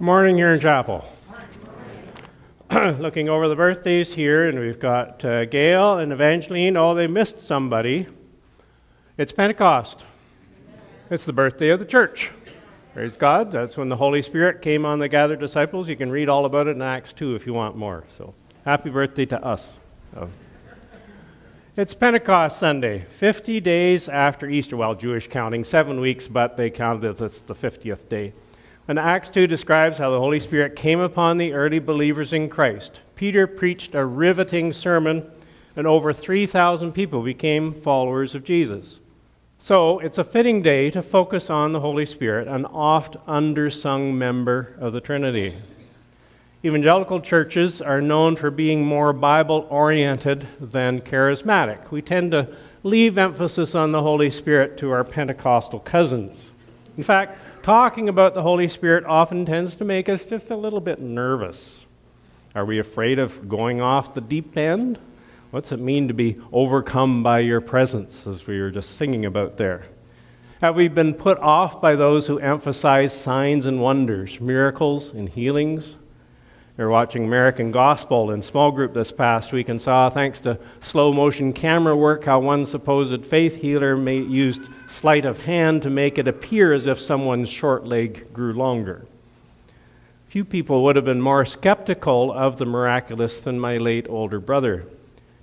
Good morning here in chapel. Looking over the birthdays here, and we've got uh, Gail and Evangeline. Oh, they missed somebody. It's Pentecost. It's the birthday of the church. Praise God. That's when the Holy Spirit came on the gathered disciples. You can read all about it in Acts 2 if you want more. So, happy birthday to us. It's Pentecost Sunday, 50 days after Easter. Well, Jewish counting, seven weeks, but they counted it as the 50th day. And Acts 2 describes how the Holy Spirit came upon the early believers in Christ. Peter preached a riveting sermon, and over 3,000 people became followers of Jesus. So it's a fitting day to focus on the Holy Spirit, an oft undersung member of the Trinity. Evangelical churches are known for being more Bible oriented than charismatic. We tend to leave emphasis on the Holy Spirit to our Pentecostal cousins. In fact, talking about the Holy Spirit often tends to make us just a little bit nervous. Are we afraid of going off the deep end? What's it mean to be overcome by your presence, as we were just singing about there? Have we been put off by those who emphasize signs and wonders, miracles and healings? We were watching American Gospel in small group this past week and saw, thanks to slow motion camera work, how one supposed faith healer used sleight of hand to make it appear as if someone's short leg grew longer. Few people would have been more skeptical of the miraculous than my late older brother.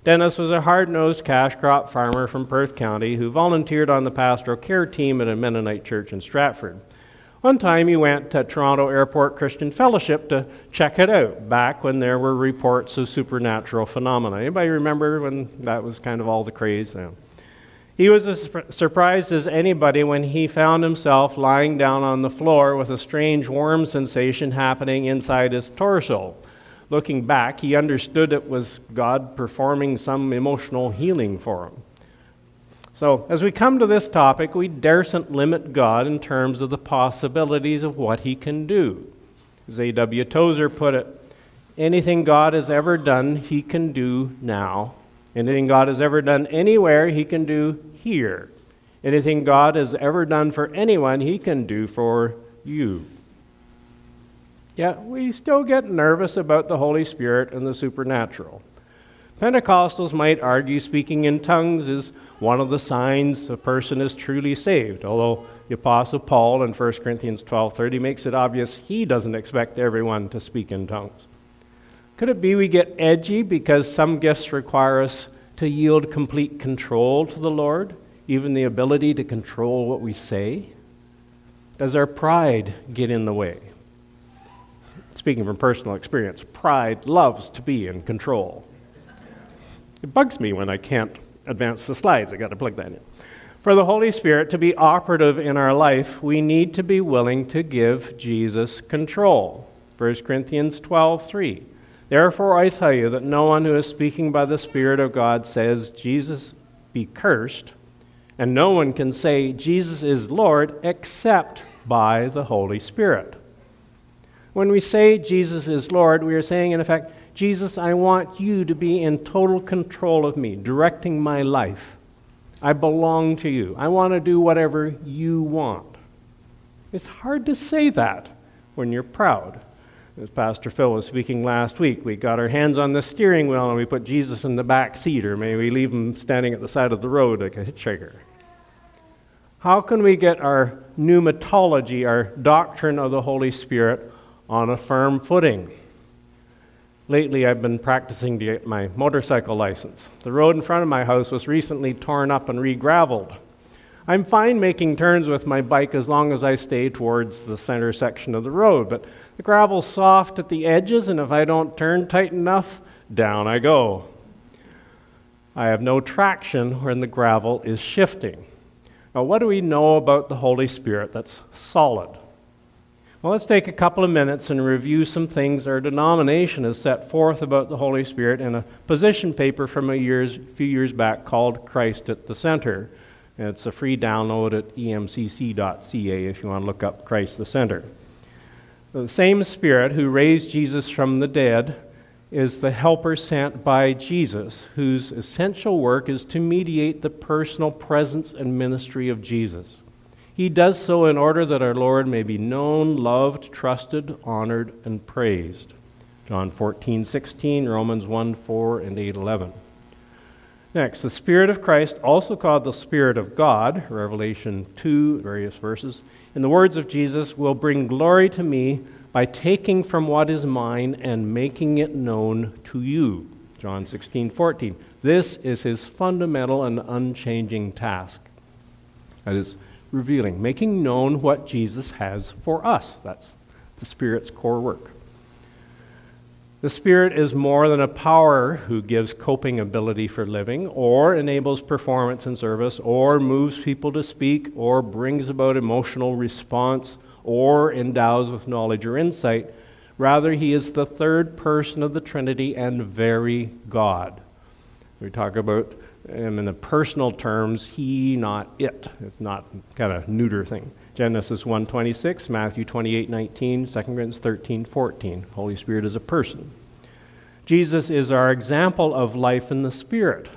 Dennis was a hard nosed cash crop farmer from Perth County who volunteered on the pastoral care team at a Mennonite church in Stratford. One time he went to Toronto Airport Christian Fellowship to check it out, back when there were reports of supernatural phenomena. Anybody remember when that was kind of all the craze? Yeah. He was as surprised as anybody when he found himself lying down on the floor with a strange warm sensation happening inside his torso. Looking back, he understood it was God performing some emotional healing for him. So, as we come to this topic, we daresn't limit God in terms of the possibilities of what He can do. As A.W. Tozer put it, anything God has ever done, He can do now. Anything God has ever done anywhere, He can do here. Anything God has ever done for anyone, He can do for you. Yet, we still get nervous about the Holy Spirit and the supernatural. Pentecostals might argue speaking in tongues is one of the signs a person is truly saved, although the apostle Paul in 1 Corinthians 12:30 makes it obvious he doesn't expect everyone to speak in tongues. Could it be we get edgy because some gifts require us to yield complete control to the Lord, even the ability to control what we say? Does our pride get in the way? Speaking from personal experience, pride loves to be in control. It bugs me when I can't advance the slides. I got to plug that in. For the Holy Spirit to be operative in our life, we need to be willing to give Jesus control. 1 Corinthians 12:3. Therefore I tell you that no one who is speaking by the Spirit of God says Jesus be cursed, and no one can say Jesus is Lord except by the Holy Spirit. When we say Jesus is Lord, we are saying in effect Jesus, I want you to be in total control of me, directing my life. I belong to you. I want to do whatever you want. It's hard to say that when you're proud. As Pastor Phil was speaking last week, we got our hands on the steering wheel and we put Jesus in the back seat, or maybe we leave him standing at the side of the road like a hitchhiker. How can we get our pneumatology, our doctrine of the Holy Spirit, on a firm footing? Lately, I've been practicing to get my motorcycle license. The road in front of my house was recently torn up and re graveled. I'm fine making turns with my bike as long as I stay towards the center section of the road, but the gravel's soft at the edges, and if I don't turn tight enough, down I go. I have no traction when the gravel is shifting. Now, what do we know about the Holy Spirit that's solid? Well, let's take a couple of minutes and review some things our denomination has set forth about the Holy Spirit in a position paper from a years, few years back called Christ at the Center. It's a free download at emcc.ca if you want to look up Christ the Center. The same Spirit who raised Jesus from the dead is the helper sent by Jesus, whose essential work is to mediate the personal presence and ministry of Jesus. He does so in order that our Lord may be known, loved, trusted, honored, and praised. John 14, 16, Romans 1, 4, and 8, 11. Next, the Spirit of Christ, also called the Spirit of God, Revelation 2, various verses, in the words of Jesus, will bring glory to me by taking from what is mine and making it known to you. John 16, 14. This is his fundamental and unchanging task. That is, revealing, making known what Jesus has for us. That's the Spirit's core work. The Spirit is more than a power who gives coping ability for living, or enables performance and service, or moves people to speak, or brings about emotional response, or endows with knowledge or insight. Rather, he is the third person of the Trinity and very God. We talk about him in the personal terms, he, not it. It's not kind of neuter thing. Genesis 1:26, Matthew 28:19, 2 Corinthians 13:14. Holy Spirit is a person. Jesus is our example of life in the Spirit.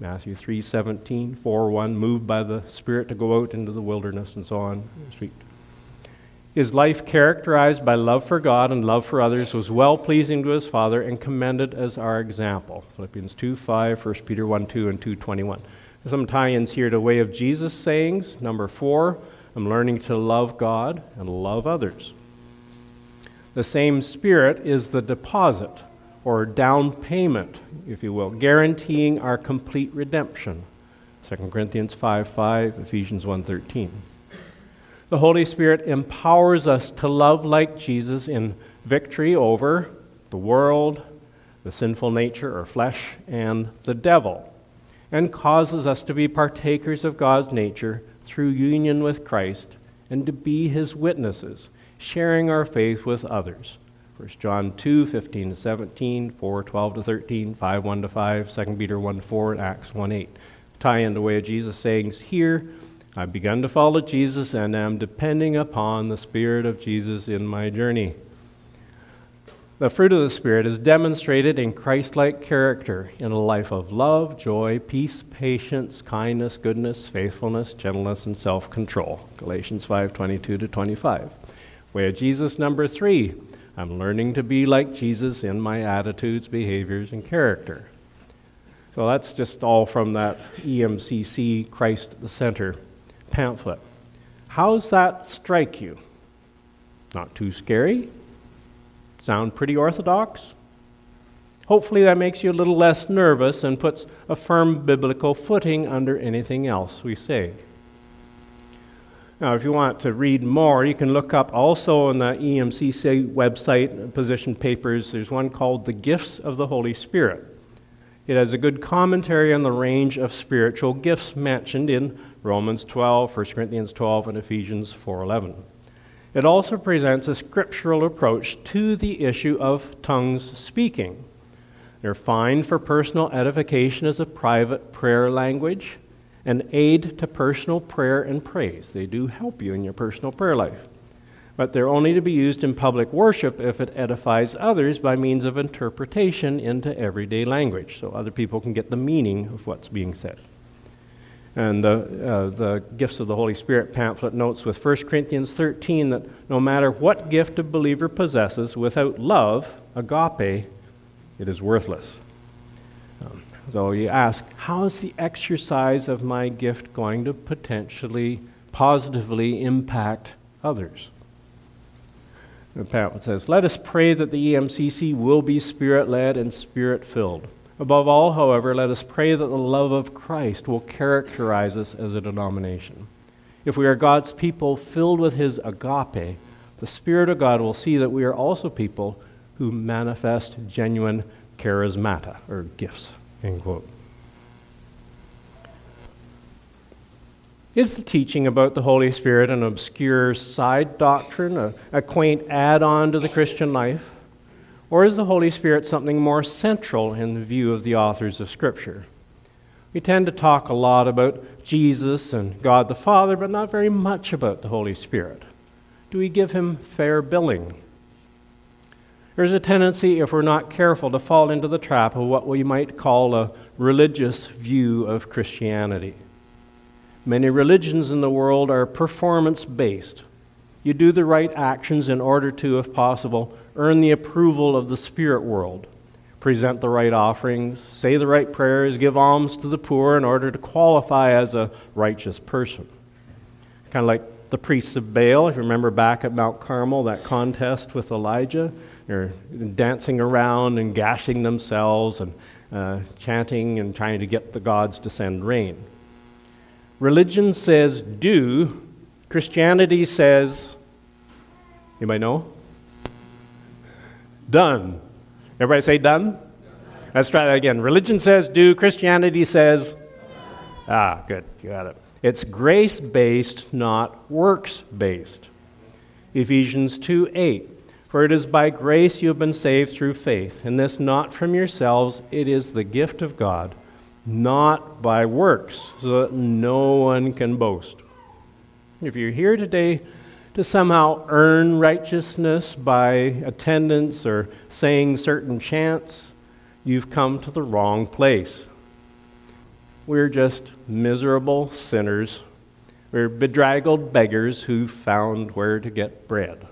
Matthew 3:17, 4:1, moved by the Spirit to go out into the wilderness and so on. Speak his life, characterized by love for God and love for others, was well pleasing to his Father and commended as our example. Philippians 2 5, 1 Peter 1 2, and 2 21. Some tie ins here to Way of Jesus sayings. Number four, I'm learning to love God and love others. The same Spirit is the deposit or down payment, if you will, guaranteeing our complete redemption. 2 Corinthians 5 5, Ephesians 1 13. The Holy Spirit empowers us to love like Jesus in victory over the world, the sinful nature or flesh, and the devil, and causes us to be partakers of God's nature through union with Christ and to be his witnesses, sharing our faith with others. 1 John 2, 15 to 17, 4, 12 to 13, 5, 1 to 5, 2 Peter 1, 4, and Acts 1, 8. Tie in the way of Jesus' sayings here I've begun to follow Jesus and am depending upon the Spirit of Jesus in my journey. The fruit of the Spirit is demonstrated in Christ like character in a life of love, joy, peace, patience, kindness, goodness, faithfulness, gentleness, and self control. Galatians 5 22 to 25. Way of Jesus, number three. I'm learning to be like Jesus in my attitudes, behaviors, and character. So that's just all from that EMCC Christ at the Center pamphlet. How's that strike you? Not too scary? Sound pretty orthodox? Hopefully, that makes you a little less nervous and puts a firm biblical footing under anything else we say. Now, if you want to read more, you can look up also on the EMCC website, position papers, there's one called The Gifts of the Holy Spirit. It has a good commentary on the range of spiritual gifts mentioned in Romans 12, 1 Corinthians 12, and Ephesians 4:11. It also presents a scriptural approach to the issue of tongues speaking. They're fine for personal edification as a private prayer language, an aid to personal prayer and praise. They do help you in your personal prayer life. But they're only to be used in public worship if it edifies others by means of interpretation into everyday language, so other people can get the meaning of what's being said. And the, uh, the Gifts of the Holy Spirit pamphlet notes with 1 Corinthians 13 that no matter what gift a believer possesses, without love, agape, it is worthless. Um, so you ask, how is the exercise of my gift going to potentially positively impact others? The pamphlet says, Let us pray that the EMCC will be spirit led and spirit filled. Above all, however, let us pray that the love of Christ will characterize us as a denomination. If we are God's people filled with His agape, the Spirit of God will see that we are also people who manifest genuine charismata, or gifts. End quote. Is the teaching about the Holy Spirit an obscure side doctrine, a, a quaint add on to the Christian life? Or is the Holy Spirit something more central in the view of the authors of Scripture? We tend to talk a lot about Jesus and God the Father, but not very much about the Holy Spirit. Do we give him fair billing? There's a tendency, if we're not careful, to fall into the trap of what we might call a religious view of Christianity. Many religions in the world are performance based. You do the right actions in order to, if possible, earn the approval of the spirit world. Present the right offerings, say the right prayers, give alms to the poor in order to qualify as a righteous person. Kind of like the priests of Baal, if you remember back at Mount Carmel, that contest with Elijah. They're dancing around and gashing themselves and uh, chanting and trying to get the gods to send rain. Religion says do, Christianity says, you might know? Done. Everybody say done? Let's try that again. Religion says do, Christianity says, ah, good, got it. It's grace based, not works based. Ephesians 2 8. For it is by grace you have been saved through faith, and this not from yourselves, it is the gift of God, not by works, so that no one can boast. If you're here today to somehow earn righteousness by attendance or saying certain chants, you've come to the wrong place. We're just miserable sinners. We're bedraggled beggars who found where to get bread.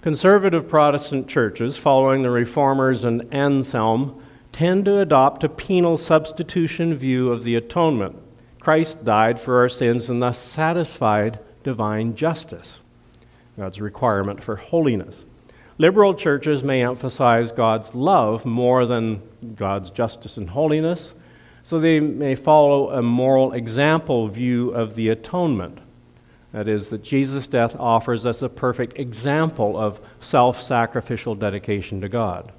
Conservative Protestant churches, following the Reformers and Anselm, tend to adopt a penal substitution view of the atonement. Christ died for our sins and thus satisfied divine justice, God's requirement for holiness. Liberal churches may emphasize God's love more than God's justice and holiness, so they may follow a moral example view of the atonement. That is, that Jesus' death offers us a perfect example of self sacrificial dedication to God.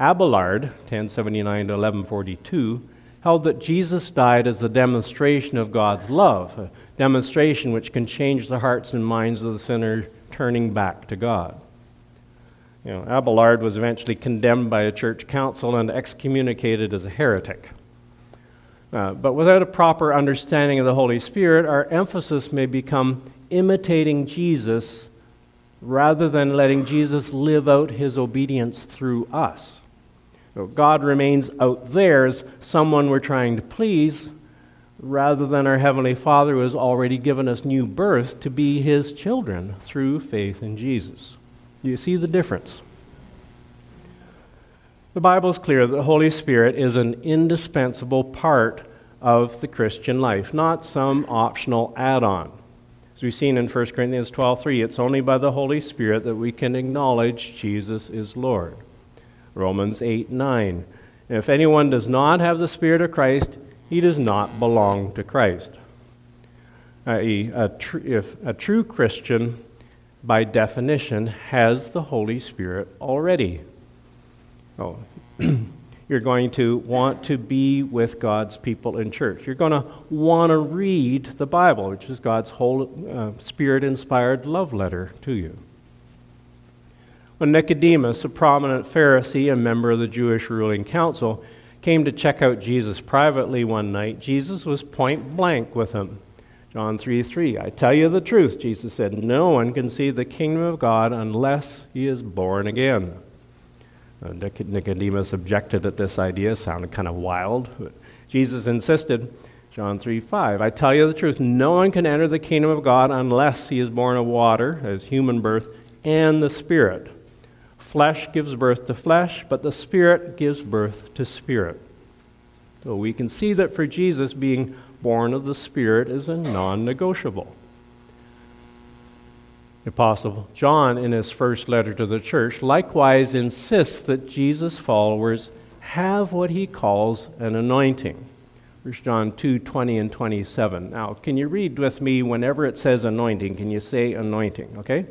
Abelard, 1079 to 1142, held that Jesus died as a demonstration of God's love, demonstration which can change the hearts and minds of the sinner turning back to God. You know, Abelard was eventually condemned by a church council and excommunicated as a heretic. Uh, but without a proper understanding of the Holy Spirit, our emphasis may become imitating Jesus rather than letting Jesus live out his obedience through us. God remains out there as someone we're trying to please rather than our Heavenly Father who has already given us new birth to be his children through faith in Jesus. Do you see the difference? The Bible is clear that the Holy Spirit is an indispensable part of the Christian life, not some optional add on. As we've seen in 1 Corinthians 12:3, it's only by the Holy Spirit that we can acknowledge Jesus is Lord. Romans 8:9. If anyone does not have the Spirit of Christ, he does not belong to Christ. I.e., a tr- if a true Christian, by definition, has the Holy Spirit already. Oh, you're going to want to be with God's people in church. You're going to want to read the Bible, which is God's whole uh, spirit inspired love letter to you. When Nicodemus, a prominent Pharisee and member of the Jewish ruling council, came to check out Jesus privately one night, Jesus was point blank with him. John 3 3. I tell you the truth, Jesus said, no one can see the kingdom of God unless he is born again. Nicodemus objected at this idea, sounded kind of wild. Jesus insisted, John 3 5, I tell you the truth, no one can enter the kingdom of God unless he is born of water, as human birth, and the Spirit. Flesh gives birth to flesh, but the Spirit gives birth to spirit. So we can see that for Jesus, being born of the Spirit is a non negotiable. Apostle John, in his first letter to the church, likewise insists that Jesus' followers have what he calls an anointing. 1 John 2 20 and 27. Now, can you read with me whenever it says anointing? Can you say anointing? Okay?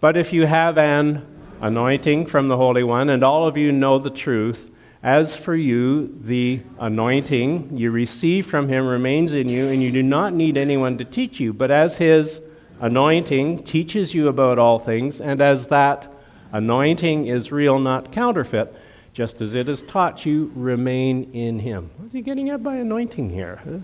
But if you have an anointing from the Holy One, and all of you know the truth, as for you, the anointing you receive from him remains in you, and you do not need anyone to teach you, but as his anointing teaches you about all things, and as that anointing is real, not counterfeit, just as it has taught you, remain in him. What's he getting at by anointing here?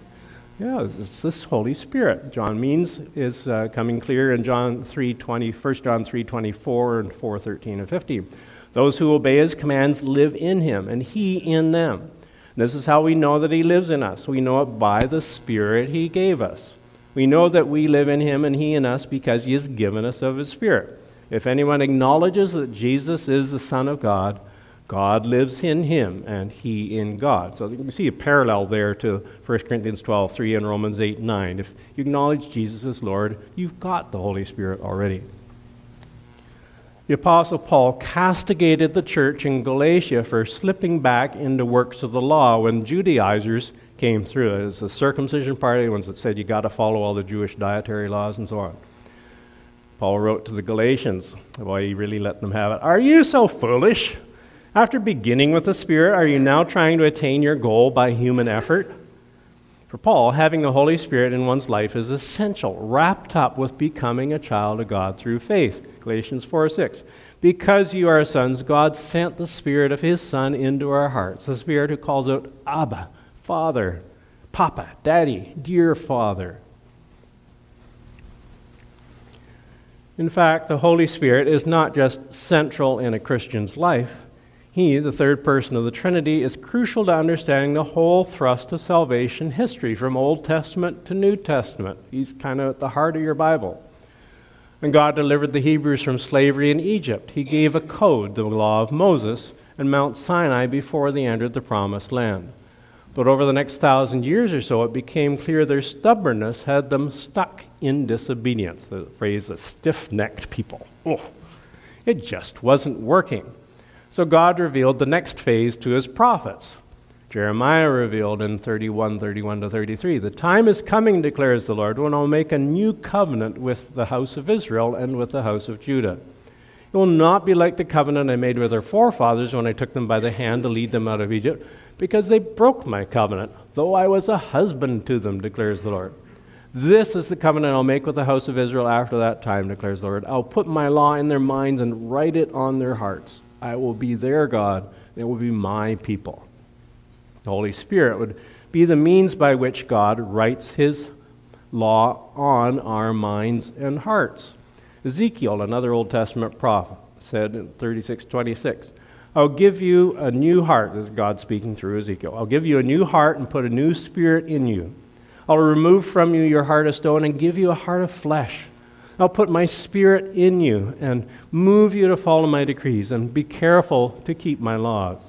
Yeah, it's this Holy Spirit. John means is uh, coming clear in John 3:20, 1 John 3:24 and 4:13 and 15. Those who obey his commands live in him, and he in them. This is how we know that He lives in us. We know it by the Spirit He gave us. We know that we live in Him and He in us because He has given us of His Spirit. If anyone acknowledges that Jesus is the Son of God, God lives in him and he in God. So you see a parallel there to 1 Corinthians 12, 3 and Romans 8, 9. If you acknowledge Jesus as Lord, you've got the Holy Spirit already. The Apostle Paul castigated the church in Galatia for slipping back into works of the law when Judaizers came through. It was the circumcision party, the ones that said you got to follow all the Jewish dietary laws and so on. Paul wrote to the Galatians, boy, he really let them have it. Are you so foolish? After beginning with the Spirit, are you now trying to attain your goal by human effort? For Paul, having the Holy Spirit in one's life is essential, wrapped up with becoming a child of God through faith. Galatians 4 6. Because you are sons, God sent the Spirit of His Son into our hearts, the Spirit who calls out, Abba, Father, Papa, Daddy, dear Father. In fact, the Holy Spirit is not just central in a Christian's life he, the third person of the Trinity, is crucial to understanding the whole thrust of salvation history from Old Testament to New Testament. He's kind of at the heart of your Bible. And God delivered the Hebrews from slavery in Egypt. He gave a code, the law of Moses, and Mount Sinai before they entered the promised land. But over the next thousand years or so, it became clear their stubbornness had them stuck in disobedience. The phrase, a stiff necked people. Oh, it just wasn't working. So God revealed the next phase to his prophets. Jeremiah revealed in 31, 31 to 33, The time is coming, declares the Lord, when I'll make a new covenant with the house of Israel and with the house of Judah. It will not be like the covenant I made with their forefathers when I took them by the hand to lead them out of Egypt, because they broke my covenant, though I was a husband to them, declares the Lord. This is the covenant I'll make with the house of Israel after that time, declares the Lord. I'll put my law in their minds and write it on their hearts. I will be their God, they will be my people. The Holy Spirit would be the means by which God writes his law on our minds and hearts. Ezekiel, another Old Testament prophet, said in 36:26, I'll give you a new heart. This is God speaking through Ezekiel. I'll give you a new heart and put a new spirit in you. I'll remove from you your heart of stone and give you a heart of flesh. I'll put my spirit in you and move you to follow my decrees and be careful to keep my laws.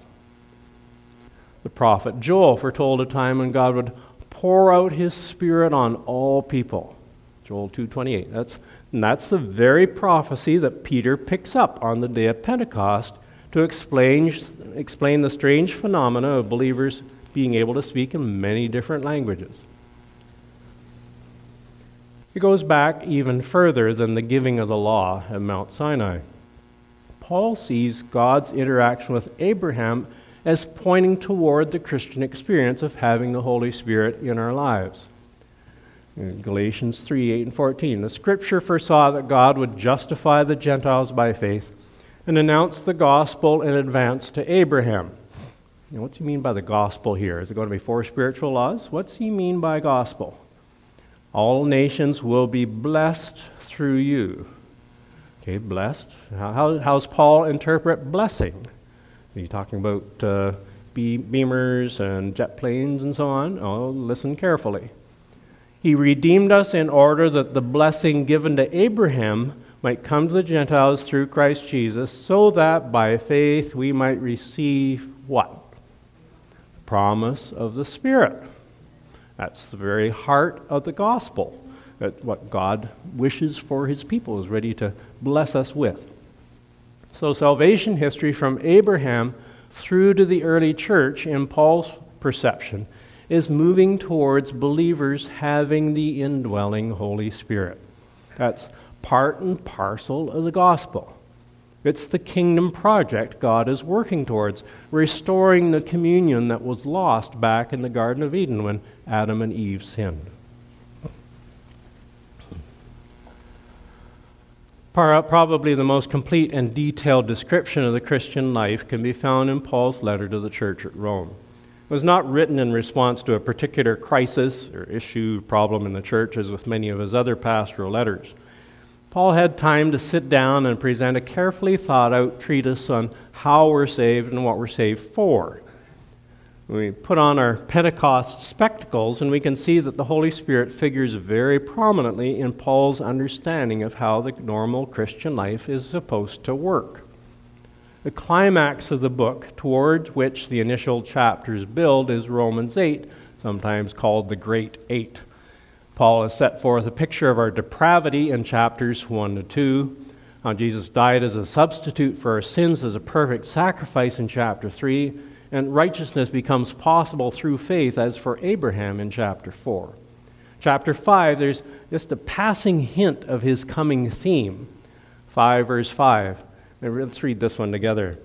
The prophet Joel foretold a time when God would pour out his spirit on all people. Joel 2:28. That's and that's the very prophecy that Peter picks up on the day of Pentecost to explain, explain the strange phenomena of believers being able to speak in many different languages. It goes back even further than the giving of the law at Mount Sinai. Paul sees God's interaction with Abraham as pointing toward the Christian experience of having the Holy Spirit in our lives. In Galatians 3 8 and 14. The scripture foresaw that God would justify the Gentiles by faith and announce the gospel in advance to Abraham. Now, what's he mean by the gospel here? Is it going to be four spiritual laws? What's he mean by gospel? All nations will be blessed through you. Okay, blessed. How, how's Paul interpret blessing? Are you talking about uh, beamers and jet planes and so on? Oh, listen carefully. He redeemed us in order that the blessing given to Abraham might come to the Gentiles through Christ Jesus, so that by faith we might receive what? Promise of the Spirit. That's the very heart of the gospel. That what God wishes for his people is ready to bless us with. So, salvation history from Abraham through to the early church, in Paul's perception, is moving towards believers having the indwelling Holy Spirit. That's part and parcel of the gospel. It's the kingdom project God is working towards, restoring the communion that was lost back in the Garden of Eden when Adam and Eve sinned. Probably the most complete and detailed description of the Christian life can be found in Paul's letter to the church at Rome. It was not written in response to a particular crisis or issue, problem in the church, as with many of his other pastoral letters. Paul had time to sit down and present a carefully thought out treatise on how we're saved and what we're saved for. We put on our Pentecost spectacles and we can see that the Holy Spirit figures very prominently in Paul's understanding of how the normal Christian life is supposed to work. The climax of the book, towards which the initial chapters build, is Romans 8, sometimes called the Great Eight. Paul has set forth a picture of our depravity in chapters 1 to 2. How Jesus died as a substitute for our sins as a perfect sacrifice in chapter 3 and righteousness becomes possible through faith, as for Abraham in chapter 4. Chapter 5, there's just a passing hint of his coming theme. 5, verse 5. Let's read this one together.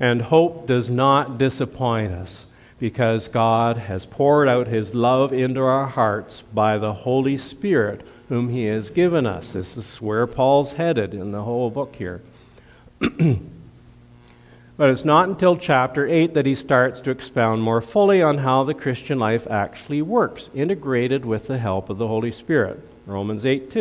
And hope does not disappoint us because God has poured out his love into our hearts by the Holy Spirit, whom he has given us. This is where Paul's headed in the whole book here. But it's not until chapter 8 that he starts to expound more fully on how the Christian life actually works, integrated with the help of the Holy Spirit. Romans 8 2.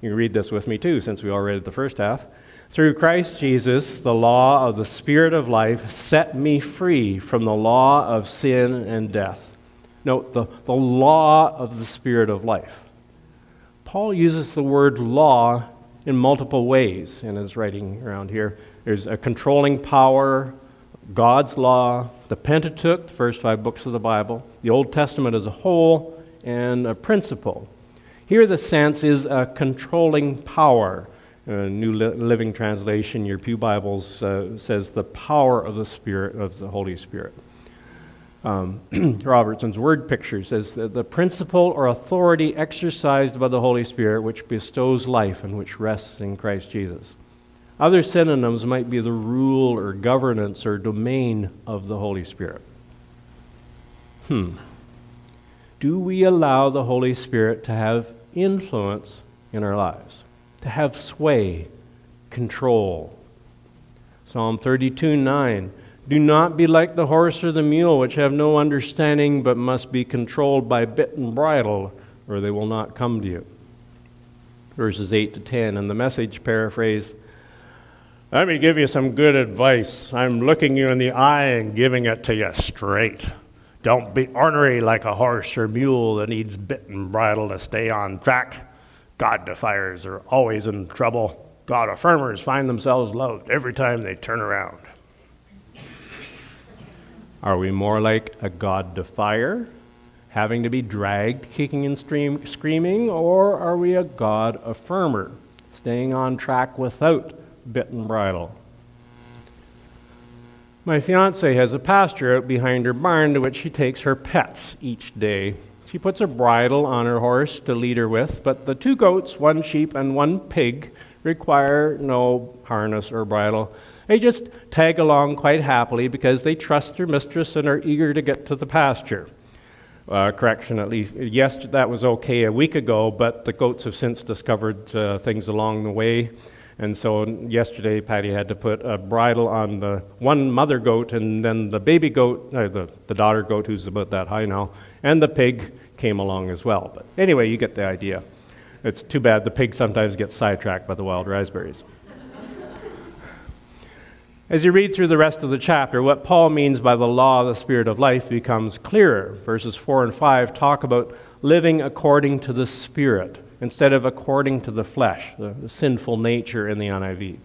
You can read this with me too, since we all read the first half. Through Christ Jesus, the law of the Spirit of life set me free from the law of sin and death. Note the, the law of the Spirit of life. Paul uses the word law in multiple ways in his writing around here. There's a controlling power, God's law, the Pentateuch, the first five books of the Bible, the Old Testament as a whole, and a principle. Here, the sense is a controlling power. A New Living Translation, your Pew Bibles, uh, says the power of the Spirit, of the Holy Spirit. Um, Robertson's word picture says the principle or authority exercised by the Holy Spirit which bestows life and which rests in Christ Jesus. Other synonyms might be the rule or governance or domain of the Holy Spirit. Hmm. Do we allow the Holy Spirit to have influence in our lives, to have sway, control? Psalm 32 9. Do not be like the horse or the mule, which have no understanding, but must be controlled by bit and bridle, or they will not come to you. Verses 8 to 10. And the message paraphrase let me give you some good advice. I'm looking you in the eye and giving it to you straight. Don't be ornery like a horse or mule that needs bit and bridle to stay on track. God defiers are always in trouble. God affirmers find themselves loved every time they turn around. Are we more like a God defier, having to be dragged kicking and stream, screaming, or are we a God affirmer, staying on track without bit and bridle. My fiance has a pasture out behind her barn to which she takes her pets each day. She puts a bridle on her horse to lead her with, but the two goats, one sheep, and one pig require no harness or bridle. They just tag along quite happily because they trust their mistress and are eager to get to the pasture. Uh, correction, at least. Yes, that was okay a week ago, but the goats have since discovered uh, things along the way and so yesterday, Patty had to put a bridle on the one mother goat, and then the baby goat, uh, the, the daughter goat, who's about that high now, and the pig came along as well. But anyway, you get the idea. It's too bad the pig sometimes gets sidetracked by the wild raspberries. As you read through the rest of the chapter, what Paul means by the law of the Spirit of life becomes clearer. Verses 4 and 5 talk about living according to the Spirit instead of according to the flesh, the, the, sinful nature in the NIV.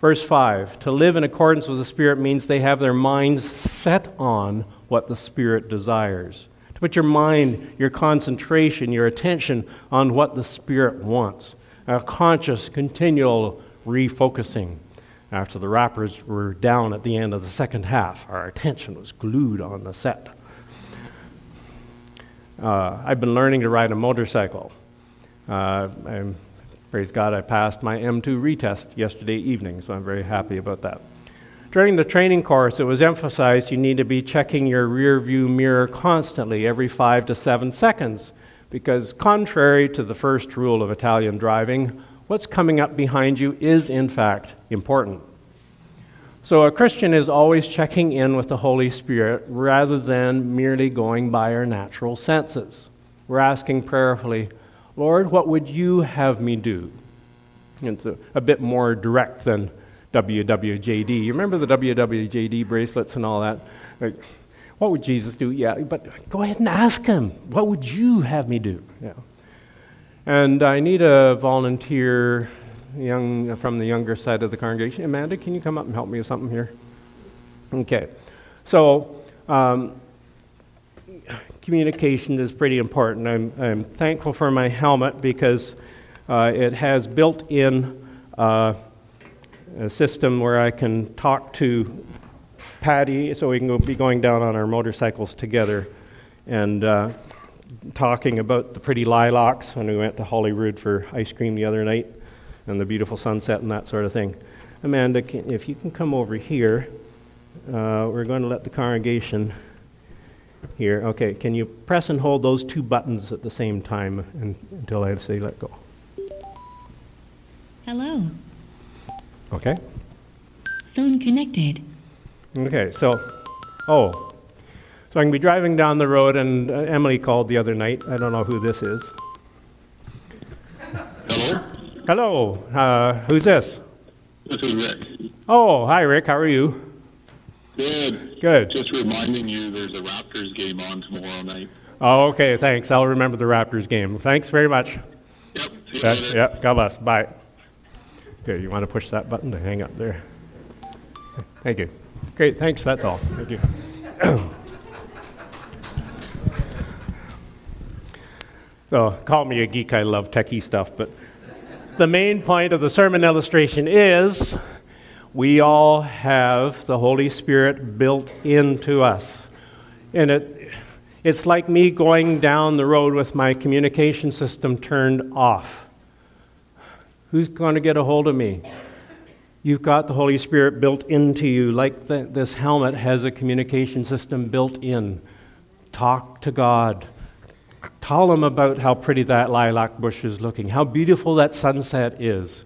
Verse 5 To live in accordance with the Spirit means they have their minds set on what the Spirit desires. To put your mind, your concentration, your attention on what the Spirit wants. A conscious, continual refocusing. After the Raptors were down at the end of the second half, our attention was glued on the set. Uh, I've been learning to ride a motorcycle. Uh, I'm, praise God, I passed my M2 retest yesterday evening, so I'm very happy about that. During the training course, it was emphasized you need to be checking your rear view mirror constantly, every five to seven seconds, because contrary to the first rule of Italian driving, what's coming up behind you is in fact important. So a Christian is always checking in with the Holy Spirit rather than merely going by our natural senses. We're asking prayerfully, Lord, what would you have me do? It's a, a bit more direct than WWJD. You remember the WWJD bracelets and all that? Like, What would Jesus do? Yeah, but go ahead and ask him. What would you have me do? Yeah. And I need a volunteer young, from the younger side of the congregation. Amanda, can you come up and help me with something here? Okay. So, um, communication is pretty important. I'm, I'm, thankful for my helmet because uh, it has built in uh, a system where I can talk to Patty so we can go, be going down on our motorcycles together and uh, talking about the pretty lilacs when we went to Holyrood for ice cream the other night and the beautiful sunset and that sort of thing. Amanda, can, if you can come over here, uh, we're going to let the congregation here. Okay, can you press and hold those two buttons at the same time and, until I say let go? Hello. Okay. Phone connected. Okay, so, oh, so I can be driving down the road, and uh, Emily called the other night. I don't know who this is. Hello? Hello, uh, who's this? This is Rick. Oh, hi, Rick. How are you? Good. Good. Just reminding you there's a Raptors game on tomorrow night. Oh, okay, thanks. I'll remember the Raptors game. Thanks very much. Yep. See you Yeah, later. God bless. Bye. Okay, you want to push that button to hang up there? Thank you. Great, thanks. That's all. Thank you. so, oh, call me a geek. I love techie stuff, but the main point of the sermon illustration is we all have the Holy Spirit built into us. And it, it's like me going down the road with my communication system turned off. Who's going to get a hold of me? You've got the Holy Spirit built into you, like the, this helmet has a communication system built in. Talk to God. Tell Him about how pretty that lilac bush is looking, how beautiful that sunset is.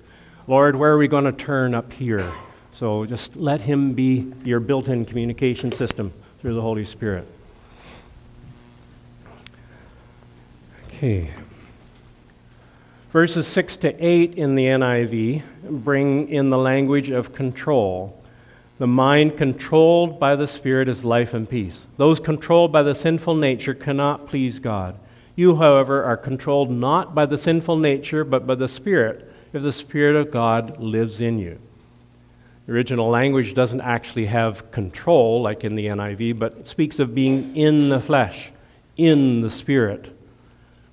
Lord, where are we going to turn up here? So just let Him be your built in communication system through the Holy Spirit. Okay. Verses 6 to 8 in the NIV bring in the language of control. The mind controlled by the Spirit is life and peace. Those controlled by the sinful nature cannot please God. You, however, are controlled not by the sinful nature, but by the Spirit, if the Spirit of God lives in you. The original language doesn't actually have control, like in the NIV, but speaks of being in the flesh, in the Spirit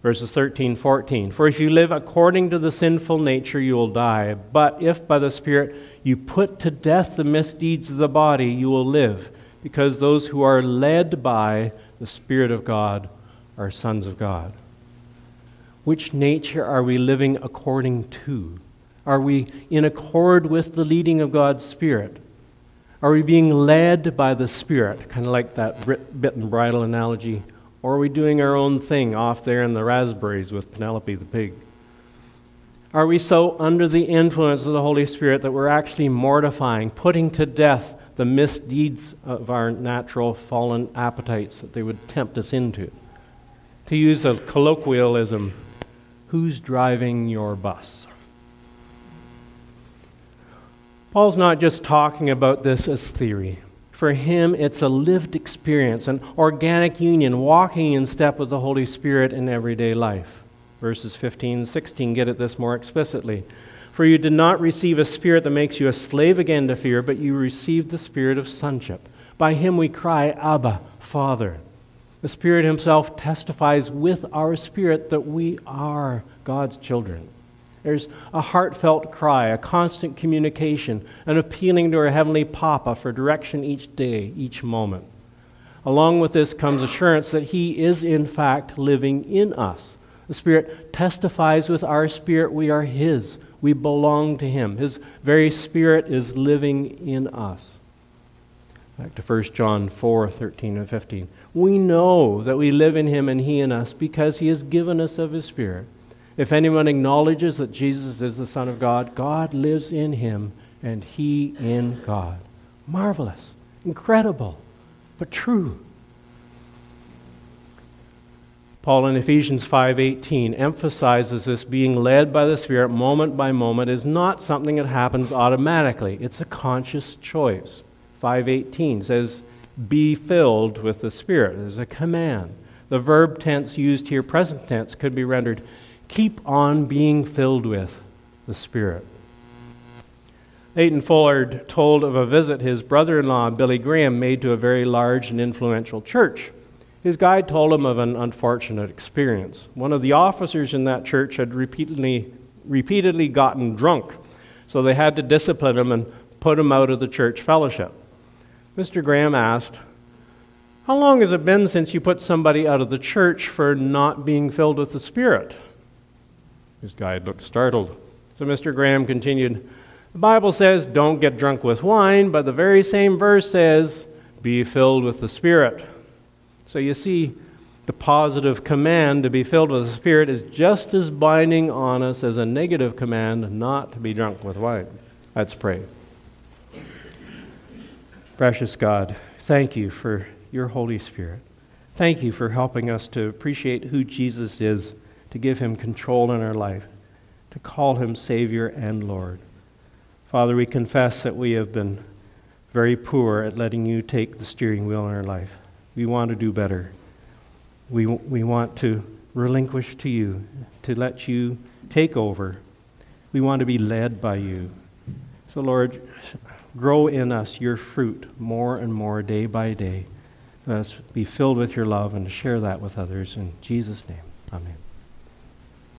verses 13, 14. For if you live according to the sinful nature, you will die. But if by the Spirit you put to death the misdeeds of the body, you will live, because those who are led by the Spirit of God are sons of God. Which nature are we living according to? Are we in accord with the leading of God's Spirit? Are we being led by the Spirit? Kind of like that bit and bridle analogy or are we doing our own thing off there in the raspberries with Penelope the pig? Are we so under the influence of the Holy Spirit that we're actually mortifying, putting to death the misdeeds of our natural fallen appetites that they would tempt us into? To use a colloquialism, who's driving your bus? Paul's not just talking about this as theory. For him, it's a lived experience, an organic union, walking in step with the Holy Spirit in everyday life. Verses 15 and 16 get at this more explicitly. For you did not receive a spirit that makes you a slave again to fear, but you received the spirit of sonship. By him we cry, Abba, Father. The Spirit Himself testifies with our spirit that we are God's children. There's a heartfelt cry, a constant communication, an appealing to our Heavenly Papa for direction each day, each moment. Along with this comes assurance that He is, in fact, living in us. The Spirit testifies with our spirit we are His. We belong to Him. His very Spirit is living in us. Back to 1 John 4 13 and 15. We know that we live in Him and He in us because He has given us of His Spirit. If anyone acknowledges that Jesus is the Son of God, God lives in him and he in God. Marvelous, incredible, but true. Paul in Ephesians 5:18 emphasizes this being led by the Spirit moment by moment is not something that happens automatically. It's a conscious choice. 5:18 says, be filled with the Spirit. There's a command. The verb tense used here, present tense, could be rendered keep on being filled with the Spirit. Leighton Ford told of a visit his brother in law, Billy Graham, made to a very large and influential church. His guide told him of an unfortunate experience. One of the officers in that church had repeatedly, repeatedly gotten drunk, so they had to discipline him and put him out of the church fellowship. Mr. Graham asked, How long has it been since you put somebody out of the church for not being filled with the Spirit? His guide looked startled. So Mr. Graham continued, the Bible says, don't get drunk with wine, but the very same verse says, be filled with the Spirit. So you see, the positive command to be filled with the Spirit is just as binding on us as a negative command not to be drunk with wine. Let's pray. Precious God, thank you for your Holy Spirit. Thank you for helping us to appreciate who Jesus is, to give him control in our life, to call him Savior and Lord. Father, we confess that we have been very poor at letting you take the steering wheel in our life. We want to do better. We, we want to relinquish to you, to let you take over. We want to be led by you. So, Lord, grow in us your fruit more and more day by day. Let us be filled with your love and share that with others. In Jesus' name, amen.